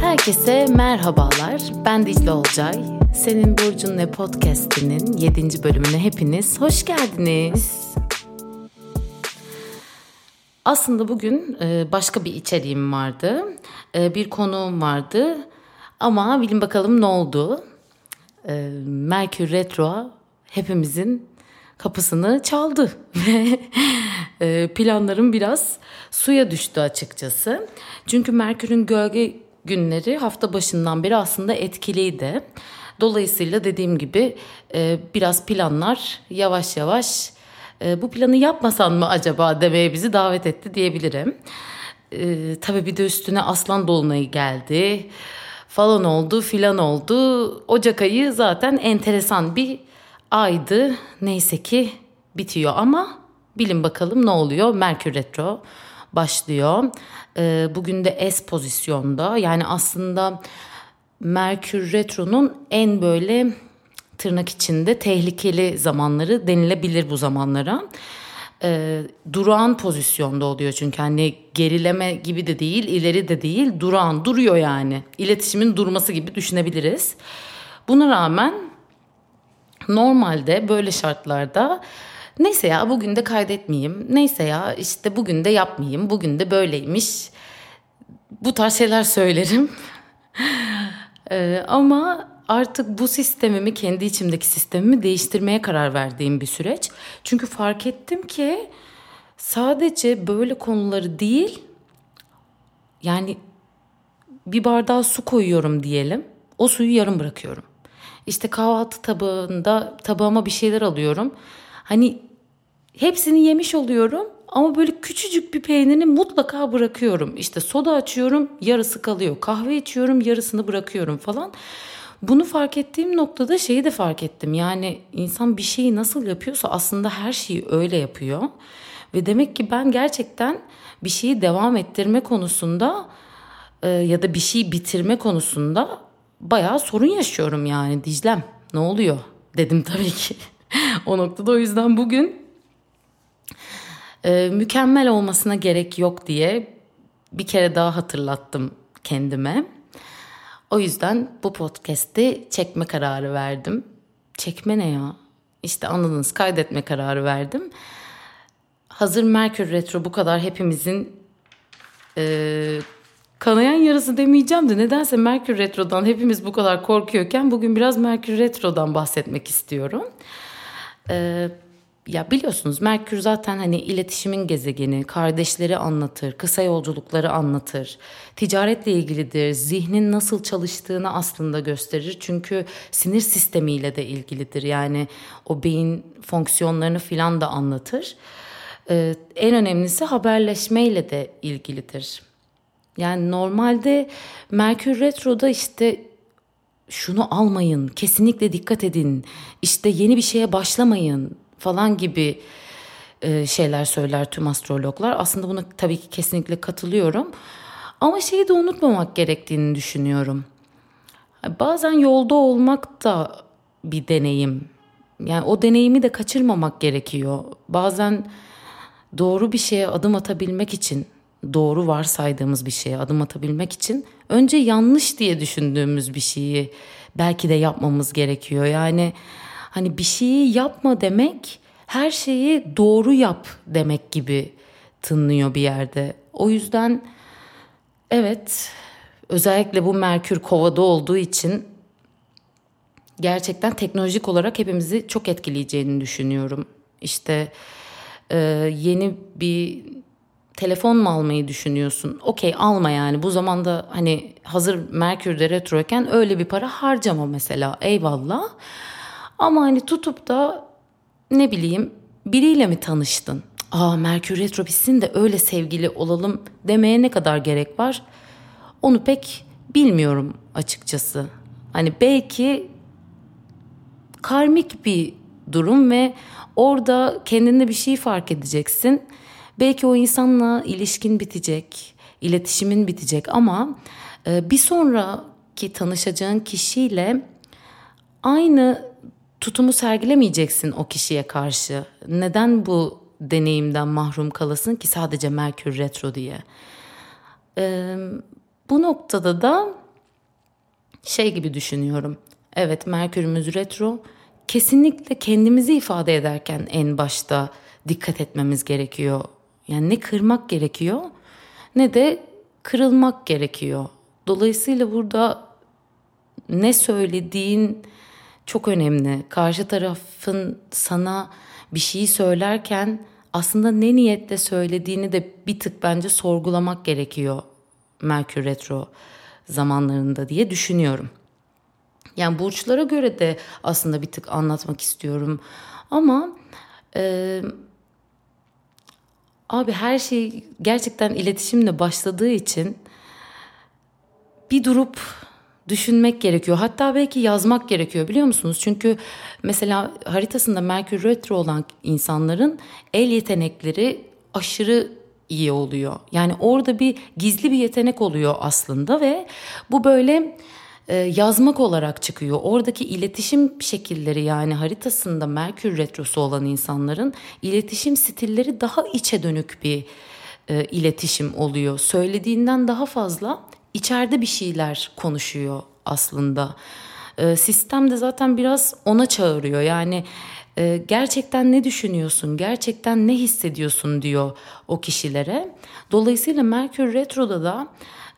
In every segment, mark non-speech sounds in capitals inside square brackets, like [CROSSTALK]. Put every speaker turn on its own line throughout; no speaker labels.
Herkese merhabalar. Ben Dicle Olcay. Senin Burcun Ne Podcast'inin 7. bölümüne hepiniz hoş geldiniz. Aslında bugün e, başka bir içeriğim vardı. E, bir konuğum vardı. Ama bilin bakalım ne oldu. E, Merkür Retro hepimizin kapısını çaldı [LAUGHS] ve planlarım biraz suya düştü açıkçası. Çünkü Merkür'ün gölge günleri hafta başından beri aslında etkiliydi. Dolayısıyla dediğim gibi biraz planlar yavaş yavaş e, bu planı yapmasan mı acaba demeye bizi davet etti diyebilirim. E, tabii bir de üstüne aslan dolunayı geldi falan oldu filan oldu. Ocak ayı zaten enteresan bir aydı. Neyse ki bitiyor ama bilin bakalım ne oluyor. Merkür Retro başlıyor. E, bugün de S pozisyonda yani aslında Merkür Retro'nun en böyle tırnak içinde tehlikeli zamanları denilebilir bu zamanlara. E, durağan pozisyonda oluyor çünkü hani gerileme gibi de değil ileri de değil durağan duruyor yani iletişimin durması gibi düşünebiliriz. Buna rağmen normalde böyle şartlarda neyse ya bugün de kaydetmeyeyim neyse ya işte bugün de yapmayayım bugün de böyleymiş bu tarz şeyler söylerim. [LAUGHS] ee, ama artık bu sistemimi kendi içimdeki sistemimi değiştirmeye karar verdiğim bir süreç. Çünkü fark ettim ki sadece böyle konuları değil yani bir bardağa su koyuyorum diyelim. O suyu yarım bırakıyorum. İşte kahvaltı tabağında tabağıma bir şeyler alıyorum. Hani hepsini yemiş oluyorum ama böyle küçücük bir peynirini mutlaka bırakıyorum. İşte soda açıyorum yarısı kalıyor. Kahve içiyorum yarısını bırakıyorum falan. Bunu fark ettiğim noktada şeyi de fark ettim. Yani insan bir şeyi nasıl yapıyorsa aslında her şeyi öyle yapıyor. Ve demek ki ben gerçekten bir şeyi devam ettirme konusunda e, ya da bir şeyi bitirme konusunda bayağı sorun yaşıyorum yani Diclem. Ne oluyor dedim tabii ki. [LAUGHS] o noktada o yüzden bugün e, mükemmel olmasına gerek yok diye bir kere daha hatırlattım kendime. O yüzden bu podcast'i çekme kararı verdim. Çekme ne ya? İşte anladınız kaydetme kararı verdim. Hazır Merkür Retro bu kadar hepimizin e, kanayan yarası demeyeceğim de nedense Merkür Retro'dan hepimiz bu kadar korkuyorken bugün biraz Merkür Retro'dan bahsetmek istiyorum. Evet ya biliyorsunuz Merkür zaten hani iletişimin gezegeni, kardeşleri anlatır, kısa yolculukları anlatır, ticaretle ilgilidir, zihnin nasıl çalıştığını aslında gösterir. Çünkü sinir sistemiyle de ilgilidir. Yani o beyin fonksiyonlarını filan da anlatır. Ee, en önemlisi haberleşmeyle de ilgilidir. Yani normalde Merkür Retro'da işte şunu almayın, kesinlikle dikkat edin, işte yeni bir şeye başlamayın, falan gibi e, şeyler söyler tüm astrologlar. Aslında buna tabii ki kesinlikle katılıyorum. Ama şeyi de unutmamak gerektiğini düşünüyorum. Bazen yolda olmak da bir deneyim. Yani o deneyimi de kaçırmamak gerekiyor. Bazen doğru bir şeye adım atabilmek için, doğru varsaydığımız bir şeye adım atabilmek için önce yanlış diye düşündüğümüz bir şeyi belki de yapmamız gerekiyor. Yani Hani bir şeyi yapma demek her şeyi doğru yap demek gibi tınlıyor bir yerde. O yüzden evet özellikle bu Merkür Kova'da olduğu için gerçekten teknolojik olarak hepimizi çok etkileyeceğini düşünüyorum. İşte e, yeni bir telefon mu almayı düşünüyorsun? Okey alma yani. Bu zamanda hani hazır Merkür'de retroyken öyle bir para harcama mesela. Eyvallah. Ama hani tutup da ne bileyim biriyle mi tanıştın? Aa Merkür Retro bitsin de öyle sevgili olalım demeye ne kadar gerek var? Onu pek bilmiyorum açıkçası. Hani belki karmik bir durum ve orada kendinde bir şey fark edeceksin. Belki o insanla ilişkin bitecek, iletişimin bitecek ama e, bir sonraki tanışacağın kişiyle aynı tutumu sergilemeyeceksin o kişiye karşı. Neden bu deneyimden mahrum kalasın ki sadece Merkür Retro diye. Ee, bu noktada da şey gibi düşünüyorum. Evet Merkürümüz retro. Kesinlikle kendimizi ifade ederken en başta dikkat etmemiz gerekiyor. Yani ne kırmak gerekiyor ne de kırılmak gerekiyor. Dolayısıyla burada ne söylediğin çok önemli. Karşı tarafın sana bir şeyi söylerken aslında ne niyetle söylediğini de bir tık bence sorgulamak gerekiyor Merkür Retro zamanlarında diye düşünüyorum. Yani burçlara göre de aslında bir tık anlatmak istiyorum. Ama e, abi her şey gerçekten iletişimle başladığı için bir durup düşünmek gerekiyor. Hatta belki yazmak gerekiyor biliyor musunuz? Çünkü mesela haritasında Merkür Retro olan insanların el yetenekleri aşırı iyi oluyor. Yani orada bir gizli bir yetenek oluyor aslında ve bu böyle e, yazmak olarak çıkıyor. Oradaki iletişim şekilleri yani haritasında Merkür retrosu olan insanların iletişim stilleri daha içe dönük bir e, iletişim oluyor. Söylediğinden daha fazla içeride bir şeyler konuşuyor aslında. E, sistem de zaten biraz ona çağırıyor. Yani e, gerçekten ne düşünüyorsun, gerçekten ne hissediyorsun diyor o kişilere. Dolayısıyla Merkür Retro'da da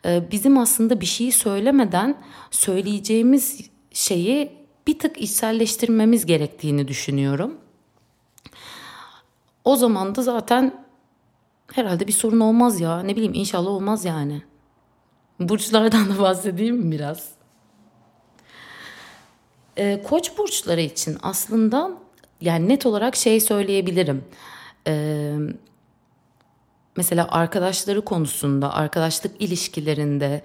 bizim aslında bir şeyi söylemeden söyleyeceğimiz şeyi bir tık içselleştirmemiz gerektiğini düşünüyorum. O zaman da zaten herhalde bir sorun olmaz ya. Ne bileyim inşallah olmaz yani. Burçlardan [LAUGHS] da bahsedeyim mi biraz? Ee, koç burçları için aslında yani net olarak şey söyleyebilirim. Ee, mesela arkadaşları konusunda, arkadaşlık ilişkilerinde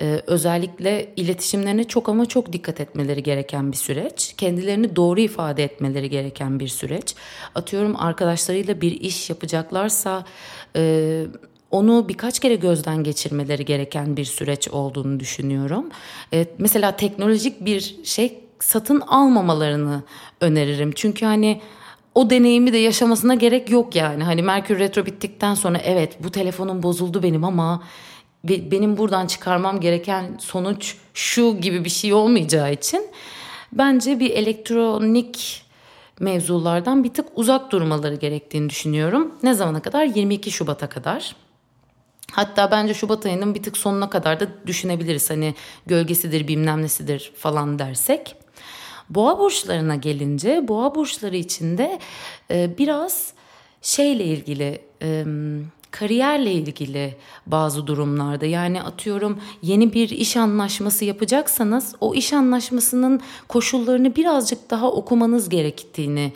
e, özellikle iletişimlerine çok ama çok dikkat etmeleri gereken bir süreç. Kendilerini doğru ifade etmeleri gereken bir süreç. Atıyorum arkadaşlarıyla bir iş yapacaklarsa e, onu birkaç kere gözden geçirmeleri gereken bir süreç olduğunu düşünüyorum. E, mesela teknolojik bir şey satın almamalarını öneririm. Çünkü hani o deneyimi de yaşamasına gerek yok yani. Hani Merkür Retro bittikten sonra evet bu telefonum bozuldu benim ama benim buradan çıkarmam gereken sonuç şu gibi bir şey olmayacağı için bence bir elektronik mevzulardan bir tık uzak durmaları gerektiğini düşünüyorum. Ne zamana kadar? 22 Şubat'a kadar. Hatta bence Şubat ayının bir tık sonuna kadar da düşünebiliriz. Hani gölgesidir bilmem nesidir falan dersek. Boğa burçlarına gelince boğa burçları içinde e, biraz şeyle ilgili e, kariyerle ilgili bazı durumlarda yani atıyorum yeni bir iş anlaşması yapacaksanız o iş anlaşmasının koşullarını birazcık daha okumanız gerektiğini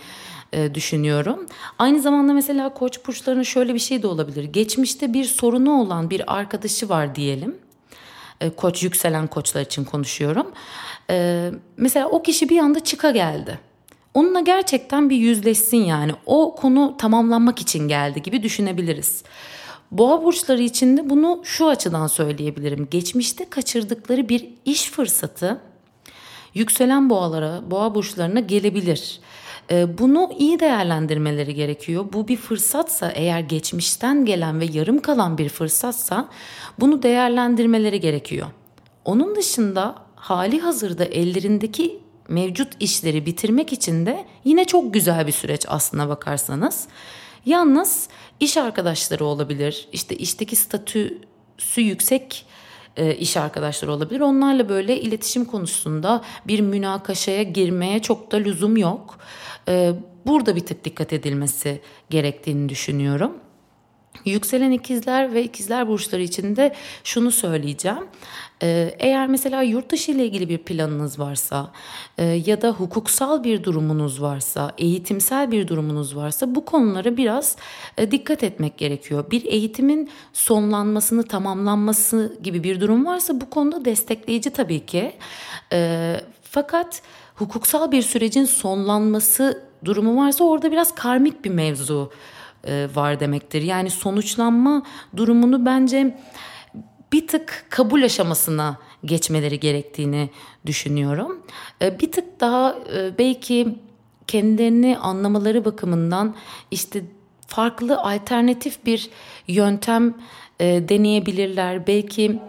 e, düşünüyorum. Aynı zamanda mesela koç burçlarının şöyle bir şey de olabilir. Geçmişte bir sorunu olan bir arkadaşı var diyelim. E, koç yükselen koçlar için konuşuyorum. E, mesela o kişi bir anda çıka geldi. Onunla gerçekten bir yüzleşsin yani. O konu tamamlanmak için geldi gibi düşünebiliriz. Boğa burçları için de bunu şu açıdan söyleyebilirim. Geçmişte kaçırdıkları bir iş fırsatı yükselen boğalara, boğa burçlarına gelebilir. Ee, bunu iyi değerlendirmeleri gerekiyor. Bu bir fırsatsa eğer geçmişten gelen ve yarım kalan bir fırsatsa bunu değerlendirmeleri gerekiyor. Onun dışında hali hazırda ellerindeki mevcut işleri bitirmek için de yine çok güzel bir süreç aslına bakarsanız. Yalnız iş arkadaşları olabilir. İşte işteki statüsü yüksek iş arkadaşları olabilir. Onlarla böyle iletişim konusunda bir münakaşaya girmeye çok da lüzum yok. E, burada bir tık dikkat edilmesi gerektiğini düşünüyorum. Yükselen ikizler ve ikizler burçları için de şunu söyleyeceğim. Ee, eğer mesela yurt dışı ile ilgili bir planınız varsa e, ya da hukuksal bir durumunuz varsa, eğitimsel bir durumunuz varsa bu konulara biraz e, dikkat etmek gerekiyor. Bir eğitimin sonlanmasını, tamamlanması gibi bir durum varsa bu konuda destekleyici tabii ki. E, fakat hukuksal bir sürecin sonlanması durumu varsa orada biraz karmik bir mevzu var demektir. Yani sonuçlanma durumunu bence bir tık kabul aşamasına geçmeleri gerektiğini düşünüyorum. E, bir tık daha e, belki kendilerini anlamaları bakımından işte farklı alternatif bir yöntem e, deneyebilirler. Belki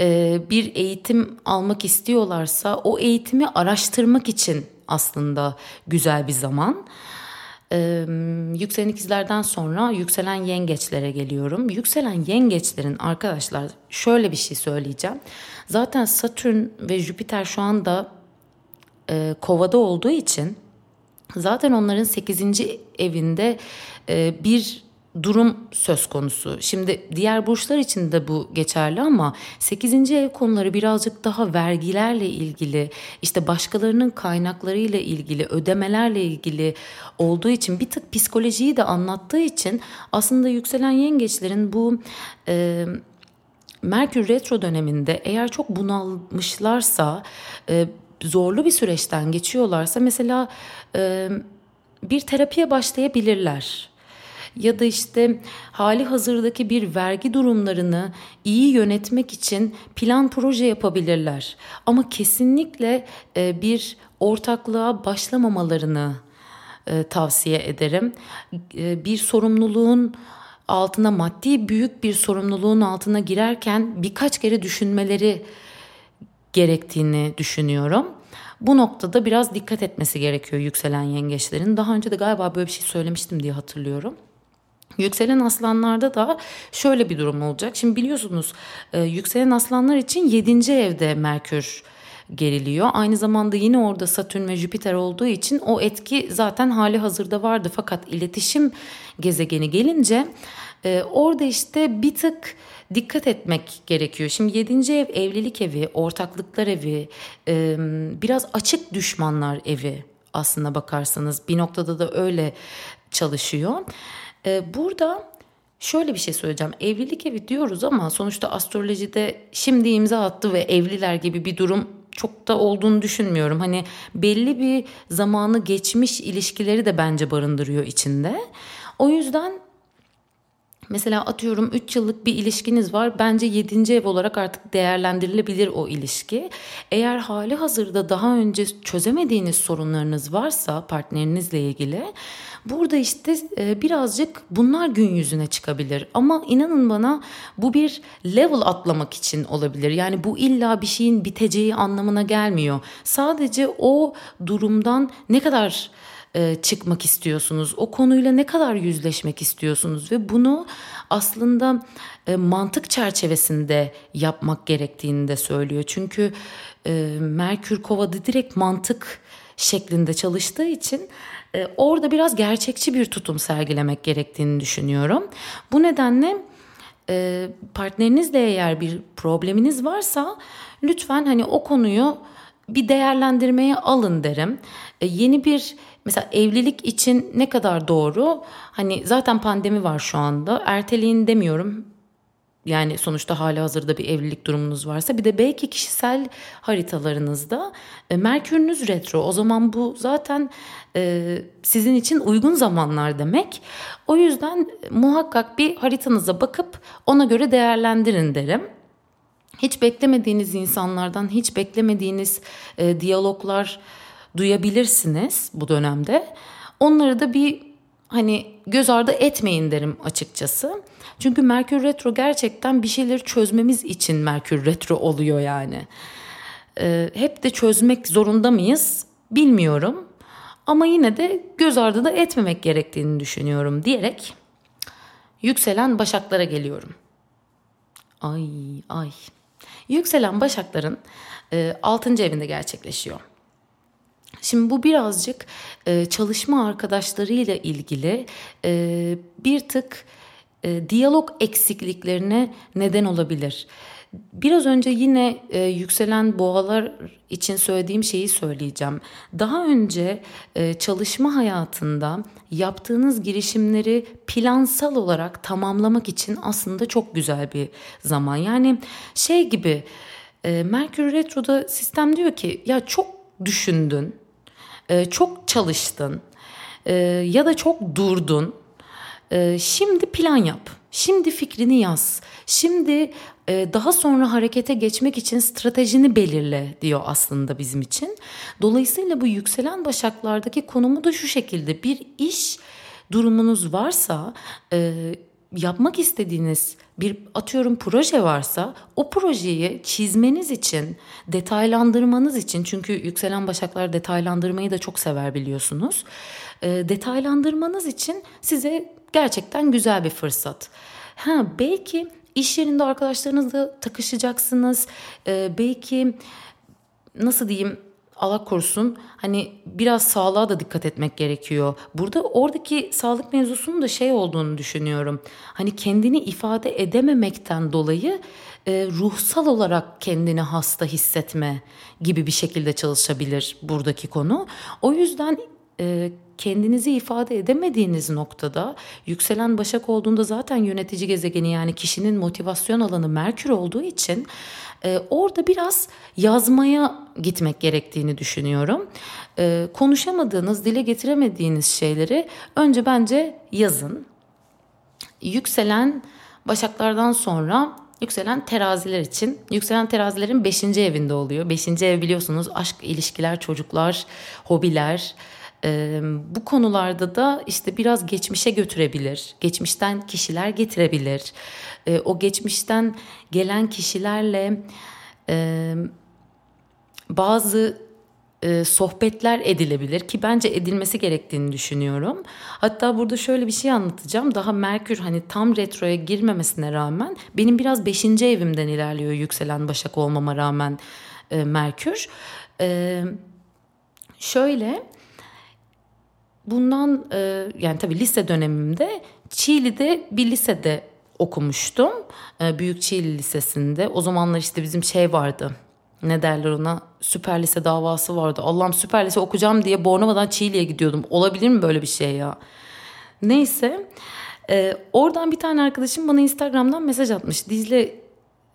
e, bir eğitim almak istiyorlarsa o eğitimi araştırmak için aslında güzel bir zaman. Ee, yükselen ikizlerden sonra yükselen yengeçlere geliyorum. Yükselen yengeçlerin arkadaşlar şöyle bir şey söyleyeceğim. Zaten Satürn ve Jüpiter şu anda e, kovada olduğu için zaten onların 8. evinde e, bir durum söz konusu. Şimdi diğer burçlar için de bu geçerli ama 8. ev konuları birazcık daha vergilerle ilgili, işte başkalarının kaynaklarıyla ilgili, ödemelerle ilgili olduğu için bir tık psikolojiyi de anlattığı için aslında yükselen yengeçlerin bu e, Merkür retro döneminde eğer çok bunalmışlarsa, e, zorlu bir süreçten geçiyorlarsa mesela e, bir terapiye başlayabilirler ya da işte hali hazırdaki bir vergi durumlarını iyi yönetmek için plan proje yapabilirler. Ama kesinlikle e, bir ortaklığa başlamamalarını e, tavsiye ederim. E, bir sorumluluğun altına maddi büyük bir sorumluluğun altına girerken birkaç kere düşünmeleri gerektiğini düşünüyorum. Bu noktada biraz dikkat etmesi gerekiyor yükselen yengeçlerin. Daha önce de galiba böyle bir şey söylemiştim diye hatırlıyorum. Yükselen aslanlarda da şöyle bir durum olacak. Şimdi biliyorsunuz e, yükselen aslanlar için 7. evde Merkür geriliyor. Aynı zamanda yine orada Satürn ve Jüpiter olduğu için o etki zaten hali hazırda vardı. Fakat iletişim gezegeni gelince e, orada işte bir tık dikkat etmek gerekiyor. Şimdi 7. ev evlilik evi, ortaklıklar evi, e, biraz açık düşmanlar evi aslına bakarsanız bir noktada da öyle çalışıyor. Ee, burada şöyle bir şey söyleyeceğim. Evlilik evi diyoruz ama sonuçta astrolojide şimdi imza attı ve evliler gibi bir durum çok da olduğunu düşünmüyorum. Hani belli bir zamanı geçmiş ilişkileri de bence barındırıyor içinde. O yüzden Mesela atıyorum 3 yıllık bir ilişkiniz var. Bence 7. ev olarak artık değerlendirilebilir o ilişki. Eğer hali hazırda daha önce çözemediğiniz sorunlarınız varsa partnerinizle ilgili burada işte e, birazcık bunlar gün yüzüne çıkabilir. Ama inanın bana bu bir level atlamak için olabilir. Yani bu illa bir şeyin biteceği anlamına gelmiyor. Sadece o durumdan ne kadar e, çıkmak istiyorsunuz? O konuyla ne kadar yüzleşmek istiyorsunuz? Ve bunu aslında e, mantık çerçevesinde yapmak gerektiğini de söylüyor. Çünkü e, Merkür Kova'da direkt mantık şeklinde çalıştığı için orada biraz gerçekçi bir tutum sergilemek gerektiğini düşünüyorum. Bu nedenle partnerinizle eğer bir probleminiz varsa lütfen hani o konuyu bir değerlendirmeye alın derim. Yeni bir mesela evlilik için ne kadar doğru? Hani zaten pandemi var şu anda. Erteleyin demiyorum. Yani sonuçta hali hazırda bir evlilik durumunuz varsa bir de belki kişisel haritalarınızda e, Merkür'ünüz retro. O zaman bu zaten e, sizin için uygun zamanlar demek. O yüzden muhakkak bir haritanıza bakıp ona göre değerlendirin derim. Hiç beklemediğiniz insanlardan, hiç beklemediğiniz e, diyaloglar duyabilirsiniz bu dönemde. Onları da bir hani göz ardı etmeyin derim açıkçası. Çünkü Merkür Retro gerçekten bir şeyleri çözmemiz için Merkür Retro oluyor yani. Ee, hep de çözmek zorunda mıyız bilmiyorum. Ama yine de göz ardı da etmemek gerektiğini düşünüyorum diyerek yükselen başaklara geliyorum. Ay ay. Yükselen başakların e, 6. evinde gerçekleşiyor. Şimdi bu birazcık e, çalışma arkadaşlarıyla ilgili e, bir tık e, diyalog eksikliklerine neden olabilir. Biraz önce yine e, yükselen boğalar için söylediğim şeyi söyleyeceğim. Daha önce e, çalışma hayatında yaptığınız girişimleri plansal olarak tamamlamak için aslında çok güzel bir zaman. Yani şey gibi e, Merkür Retro'da sistem diyor ki ya çok düşündün, e, çok çalıştın e, ya da çok durdun E, şimdi plan yap. Şimdi fikrini yaz. Şimdi e, daha sonra harekete geçmek için stratejini belirle diyor aslında bizim için. Dolayısıyla bu yükselen başaklardaki konumu da şu şekilde bir iş durumunuz varsa e, yapmak istediğiniz bir atıyorum proje varsa o projeyi çizmeniz için, detaylandırmanız için çünkü yükselen başaklar detaylandırmayı da çok sever biliyorsunuz. E, detaylandırmanız için size gerçekten güzel bir fırsat. Ha belki iş yerinde arkadaşlarınızla takışacaksınız. E, belki nasıl diyeyim Allah korusun hani biraz sağlığa da dikkat etmek gerekiyor. Burada oradaki sağlık mevzusunun da şey olduğunu düşünüyorum. Hani kendini ifade edememekten dolayı e, ruhsal olarak kendini hasta hissetme gibi bir şekilde çalışabilir buradaki konu. O yüzden e, kendinizi ifade edemediğiniz noktada yükselen başak olduğunda zaten yönetici gezegeni yani kişinin motivasyon alanı Merkür olduğu için e, orada biraz yazmaya gitmek gerektiğini düşünüyorum. E, konuşamadığınız, dile getiremediğiniz şeyleri önce bence yazın. Yükselen başaklardan sonra Yükselen teraziler için. Yükselen terazilerin 5. evinde oluyor. 5. ev biliyorsunuz aşk, ilişkiler, çocuklar, hobiler, e, bu konularda da işte biraz geçmişe götürebilir. Geçmişten kişiler getirebilir. E, o geçmişten gelen kişilerle e, bazı e, sohbetler edilebilir ki bence edilmesi gerektiğini düşünüyorum. Hatta burada şöyle bir şey anlatacağım. Daha Merkür hani tam retroya girmemesine rağmen benim biraz 5. evimden ilerliyor yükselen Başak olmama rağmen e, Merkür. E, şöyle bundan e, yani tabii lise dönemimde Çiğli'de bir lisede okumuştum. E, Büyük Çiğli Lisesi'nde. O zamanlar işte bizim şey vardı. Ne derler ona? Süper lise davası vardı. Allah'ım süper lise okuyacağım diye Bornova'dan Çiğli'ye gidiyordum. Olabilir mi böyle bir şey ya? Neyse. E, oradan bir tane arkadaşım bana Instagram'dan mesaj atmış. Dizle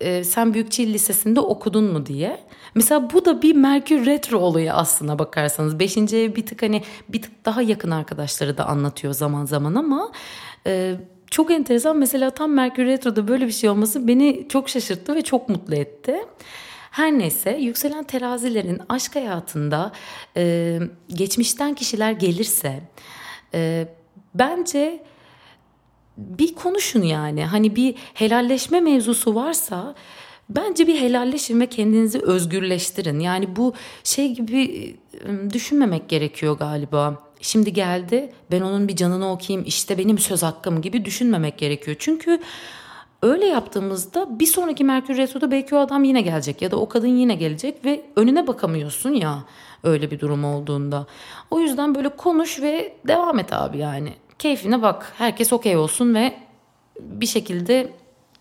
e, sen Büyükçil Lisesi'nde okudun mu diye. Mesela bu da bir Merkür Retro olayı aslına bakarsanız. Beşinci bir tık hani bir tık daha yakın arkadaşları da anlatıyor zaman zaman ama e, çok enteresan. Mesela tam Merkür Retro'da böyle bir şey olması beni çok şaşırttı ve çok mutlu etti. Her neyse yükselen terazilerin aşk hayatında e, geçmişten kişiler gelirse e, bence bir konuşun yani. Hani bir helalleşme mevzusu varsa bence bir helalleşin ve kendinizi özgürleştirin. Yani bu şey gibi ıı, düşünmemek gerekiyor galiba. Şimdi geldi ben onun bir canını okuyayım işte benim söz hakkım gibi düşünmemek gerekiyor. Çünkü öyle yaptığımızda bir sonraki Merkür Retro'da belki o adam yine gelecek ya da o kadın yine gelecek ve önüne bakamıyorsun ya öyle bir durum olduğunda. O yüzden böyle konuş ve devam et abi yani keyfine bak. Herkes okey olsun ve bir şekilde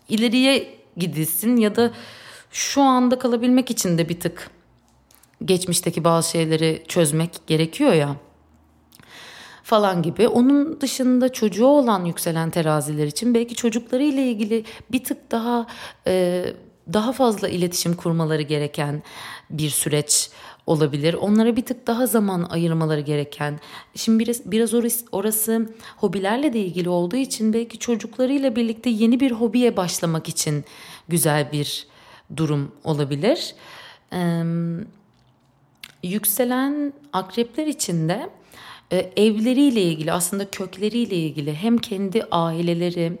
ileriye gidilsin ya da şu anda kalabilmek için de bir tık geçmişteki bazı şeyleri çözmek gerekiyor ya falan gibi. Onun dışında çocuğu olan yükselen teraziler için belki çocukları ile ilgili bir tık daha e, daha fazla iletişim kurmaları gereken bir süreç olabilir. Onlara bir tık daha zaman ayırmaları gereken. Şimdi biraz, biraz orası, hobilerle de ilgili olduğu için belki çocuklarıyla birlikte yeni bir hobiye başlamak için güzel bir durum olabilir. Ee, yükselen akrepler için de e, evleriyle ilgili aslında kökleriyle ilgili hem kendi aileleri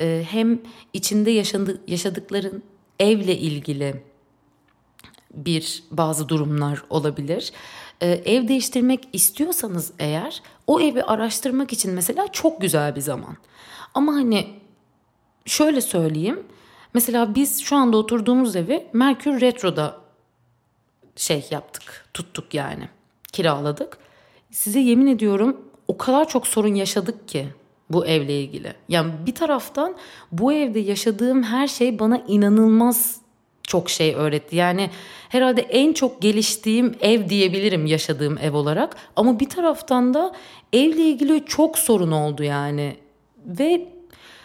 e, hem içinde yaşadı, yaşadıkları evle ilgili bir bazı durumlar olabilir. Ee, ev değiştirmek istiyorsanız eğer o evi araştırmak için mesela çok güzel bir zaman. Ama hani şöyle söyleyeyim. Mesela biz şu anda oturduğumuz evi Merkür Retro'da şey yaptık, tuttuk yani. Kiraladık. Size yemin ediyorum o kadar çok sorun yaşadık ki bu evle ilgili. Yani bir taraftan bu evde yaşadığım her şey bana inanılmaz çok şey öğretti. Yani herhalde en çok geliştiğim ev diyebilirim yaşadığım ev olarak. Ama bir taraftan da evle ilgili çok sorun oldu yani. Ve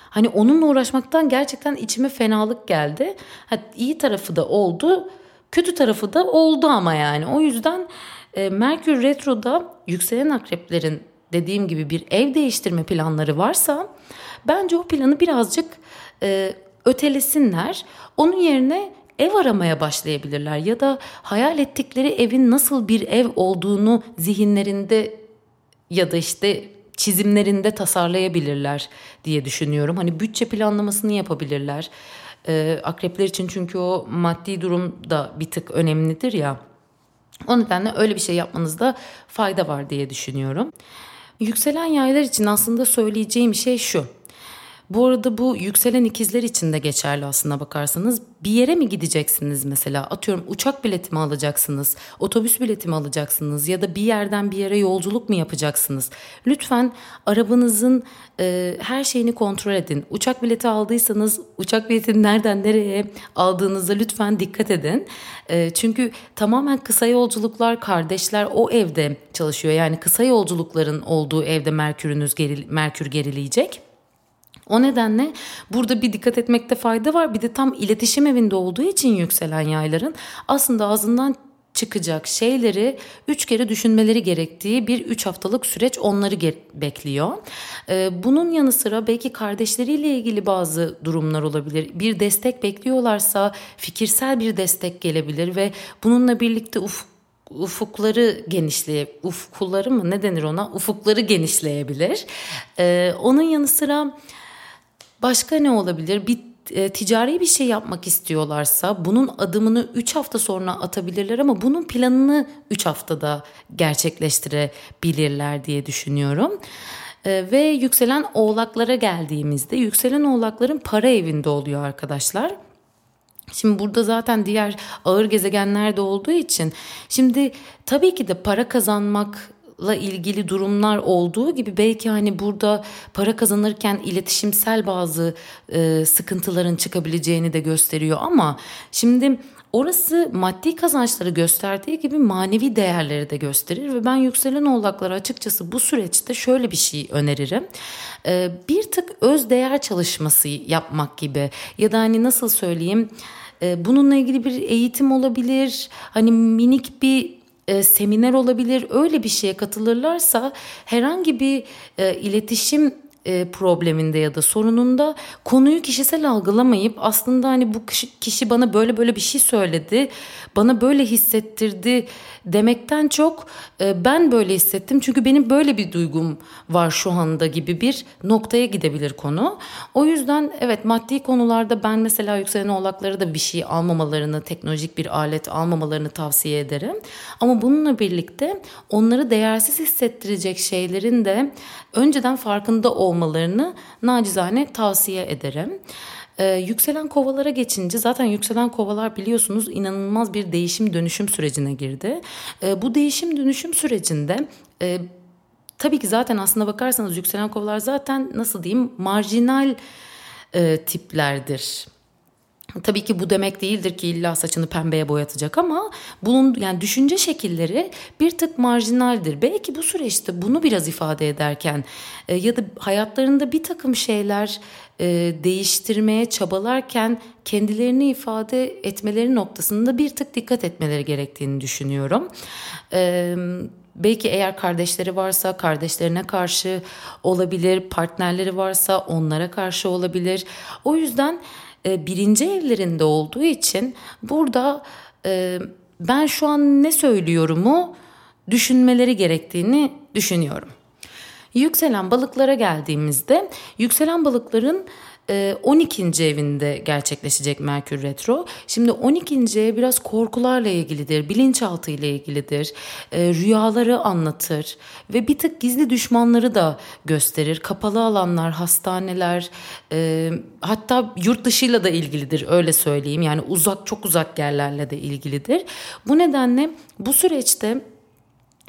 hani onunla uğraşmaktan gerçekten içime fenalık geldi. Ha, iyi tarafı da oldu, kötü tarafı da oldu ama yani. O yüzden e, Merkür Retro'da yükselen akreplerin dediğim gibi bir ev değiştirme planları varsa bence o planı birazcık e, ötelesinler. Onun yerine ev aramaya başlayabilirler ya da hayal ettikleri evin nasıl bir ev olduğunu zihinlerinde ya da işte çizimlerinde tasarlayabilirler diye düşünüyorum. Hani bütçe planlamasını yapabilirler. Ee, akrepler için çünkü o maddi durum da bir tık önemlidir ya. O nedenle öyle bir şey yapmanızda fayda var diye düşünüyorum. Yükselen yaylar için aslında söyleyeceğim şey şu. Bu arada bu yükselen ikizler için de geçerli aslında bakarsanız. Bir yere mi gideceksiniz mesela? Atıyorum uçak bileti mi alacaksınız? Otobüs bileti mi alacaksınız? Ya da bir yerden bir yere yolculuk mu yapacaksınız? Lütfen arabanızın e, her şeyini kontrol edin. Uçak bileti aldıysanız uçak biletini nereden nereye aldığınıza lütfen dikkat edin. E, çünkü tamamen kısa yolculuklar kardeşler o evde çalışıyor. Yani kısa yolculukların olduğu evde Merkürünüz geril, Merkür gerileyecek. O nedenle burada bir dikkat etmekte fayda var. Bir de tam iletişim evinde olduğu için yükselen yayların aslında ağzından çıkacak şeyleri üç kere düşünmeleri gerektiği bir üç haftalık süreç onları bekliyor. Ee, bunun yanı sıra belki kardeşleriyle ilgili bazı durumlar olabilir. Bir destek bekliyorlarsa fikirsel bir destek gelebilir ve bununla birlikte ufuk ufukları genişleye ufkuları mı ne denir ona ufukları genişleyebilir. Ee, onun yanı sıra Başka ne olabilir? Bir e, ticari bir şey yapmak istiyorlarsa bunun adımını 3 hafta sonra atabilirler ama bunun planını 3 haftada gerçekleştirebilirler diye düşünüyorum. E, ve yükselen oğlaklara geldiğimizde yükselen oğlakların para evinde oluyor arkadaşlar. Şimdi burada zaten diğer ağır gezegenler de olduğu için şimdi tabii ki de para kazanmak la ilgili durumlar olduğu gibi belki hani burada para kazanırken iletişimsel bazı e, sıkıntıların çıkabileceğini de gösteriyor ama şimdi orası maddi kazançları gösterdiği gibi manevi değerleri de gösterir ve ben yükselen oğlaklara açıkçası bu süreçte şöyle bir şey öneririm. E, bir tık öz değer çalışması yapmak gibi ya da hani nasıl söyleyeyim e, bununla ilgili bir eğitim olabilir hani minik bir e, seminer olabilir öyle bir şeye katılırlarsa herhangi bir e, iletişim e, probleminde ya da sorununda konuyu kişisel algılamayıp aslında hani bu kişi, kişi bana böyle böyle bir şey söyledi, bana böyle hissettirdi demekten çok e, ben böyle hissettim çünkü benim böyle bir duygum var şu anda gibi bir noktaya gidebilir konu. O yüzden evet maddi konularda ben mesela yükselen oğlakları da bir şey almamalarını, teknolojik bir alet almamalarını tavsiye ederim. Ama bununla birlikte onları değersiz hissettirecek şeylerin de önceden farkında olmalarını nacizane tavsiye ederim. Ee, yükselen kovalara geçince zaten yükselen kovalar biliyorsunuz inanılmaz bir değişim dönüşüm sürecine girdi. Ee, bu değişim dönüşüm sürecinde e, tabii ki zaten aslında bakarsanız yükselen kovalar zaten nasıl diyeyim marjinal e, tiplerdir. Tabii ki bu demek değildir ki illa saçını pembeye boyatacak ama bunun yani düşünce şekilleri bir tık marjinaldir. Belki bu süreçte bunu biraz ifade ederken e, ya da hayatlarında bir takım şeyler e, değiştirmeye çabalarken kendilerini ifade etmeleri noktasında bir tık dikkat etmeleri gerektiğini düşünüyorum. E, belki eğer kardeşleri varsa kardeşlerine karşı olabilir, partnerleri varsa onlara karşı olabilir. O yüzden e, birinci evlerinde olduğu için burada e, ben şu an ne söylüyorumu düşünmeleri gerektiğini düşünüyorum. Yükselen balıklara geldiğimizde yükselen balıkların 12. Ee, evinde gerçekleşecek Merkür Retro. Şimdi 12. ev biraz korkularla ilgilidir, bilinçaltı ile ilgilidir, e, rüyaları anlatır ve bir tık gizli düşmanları da gösterir. Kapalı alanlar, hastaneler, e, hatta yurt dışıyla da ilgilidir öyle söyleyeyim. Yani uzak çok uzak yerlerle de ilgilidir. Bu nedenle bu süreçte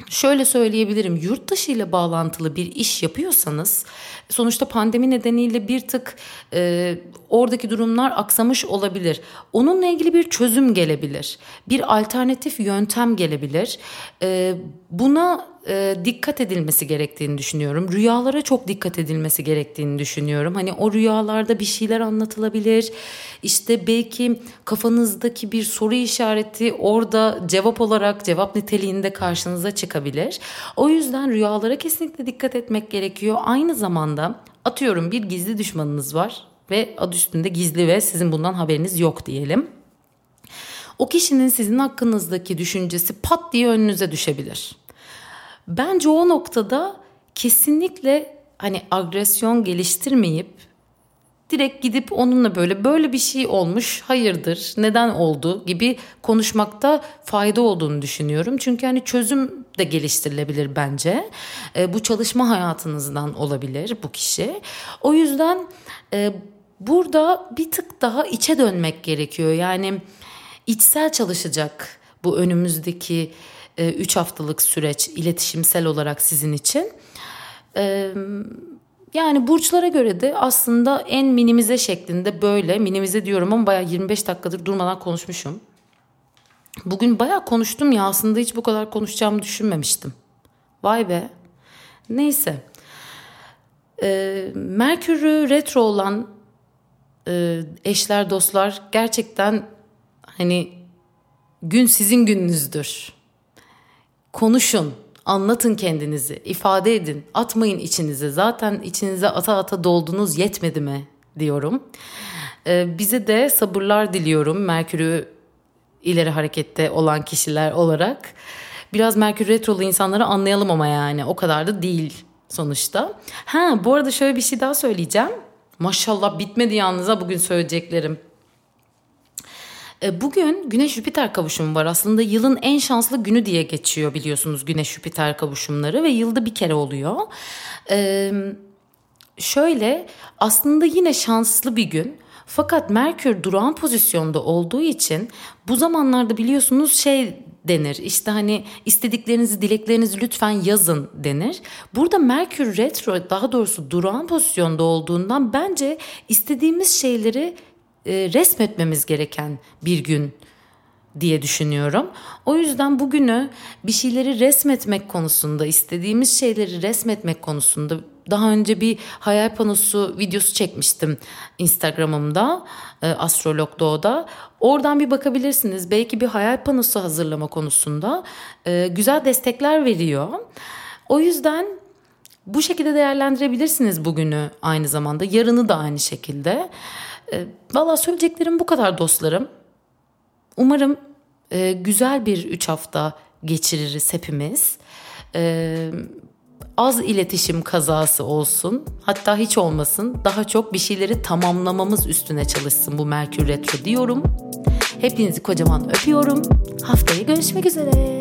Şöyle söyleyebilirim yurt dışı ile bağlantılı bir iş yapıyorsanız sonuçta pandemi nedeniyle bir tık e, oradaki durumlar aksamış olabilir. Onunla ilgili bir çözüm gelebilir. Bir alternatif yöntem gelebilir. E, buna e, dikkat edilmesi gerektiğini düşünüyorum. Rüyalara çok dikkat edilmesi gerektiğini düşünüyorum. Hani o rüyalarda bir şeyler anlatılabilir. İşte belki kafanızdaki bir soru işareti orada cevap olarak cevap niteliğinde karşınıza çıkabilir. O yüzden rüyalara kesinlikle dikkat etmek gerekiyor. Aynı zamanda atıyorum bir gizli düşmanınız var ve adı üstünde gizli ve sizin bundan haberiniz yok diyelim. O kişinin sizin hakkınızdaki düşüncesi pat diye önünüze düşebilir. Bence o noktada kesinlikle hani agresyon geliştirmeyip direkt gidip onunla böyle böyle bir şey olmuş hayırdır neden oldu gibi konuşmakta fayda olduğunu düşünüyorum. Çünkü hani çözüm de geliştirilebilir bence. E, bu çalışma hayatınızdan olabilir bu kişi. O yüzden e, burada bir tık daha içe dönmek gerekiyor. Yani içsel çalışacak bu önümüzdeki 3 e, haftalık süreç iletişimsel olarak sizin için. E, yani burçlara göre de aslında en minimize şeklinde böyle minimize diyorum ama bayağı 25 dakikadır durmadan konuşmuşum. Bugün bayağı konuştum ya aslında hiç bu kadar konuşacağımı düşünmemiştim. Vay be. Neyse. Ee, Merkür'ü retro olan e, eşler dostlar gerçekten hani gün sizin gününüzdür. Konuşun, anlatın kendinizi, ifade edin, atmayın içinize. Zaten içinize ata ata doldunuz yetmedi mi diyorum. Ee, bize de sabırlar diliyorum Merkür'ü ileri harekette olan kişiler olarak. Biraz Merkür Retrolu insanları anlayalım ama yani o kadar da değil sonuçta. Ha bu arada şöyle bir şey daha söyleyeceğim. Maşallah bitmedi yalnız bugün söyleyeceklerim. E, bugün Güneş-Jüpiter kavuşumu var. Aslında yılın en şanslı günü diye geçiyor biliyorsunuz Güneş-Jüpiter kavuşumları ve yılda bir kere oluyor. Ee, şöyle aslında yine şanslı bir gün. Fakat Merkür durağan pozisyonda olduğu için bu zamanlarda biliyorsunuz şey denir. İşte hani istediklerinizi, dileklerinizi lütfen yazın denir. Burada Merkür retro daha doğrusu durağan pozisyonda olduğundan bence istediğimiz şeyleri e, resmetmemiz gereken bir gün diye düşünüyorum. O yüzden bugünü bir şeyleri resmetmek konusunda, istediğimiz şeyleri resmetmek konusunda daha önce bir hayal panosu videosu çekmiştim Instagram'ımda, e, Astrolog Doğu'da. Oradan bir bakabilirsiniz. Belki bir hayal panosu hazırlama konusunda e, güzel destekler veriyor. O yüzden bu şekilde değerlendirebilirsiniz bugünü aynı zamanda. Yarını da aynı şekilde. E, Valla söyleyeceklerim bu kadar dostlarım. Umarım e, güzel bir üç hafta geçiririz hepimiz. E, az iletişim kazası olsun. Hatta hiç olmasın. Daha çok bir şeyleri tamamlamamız üstüne çalışsın bu Merkür Retro diyorum. Hepinizi kocaman öpüyorum. Haftaya görüşmek üzere.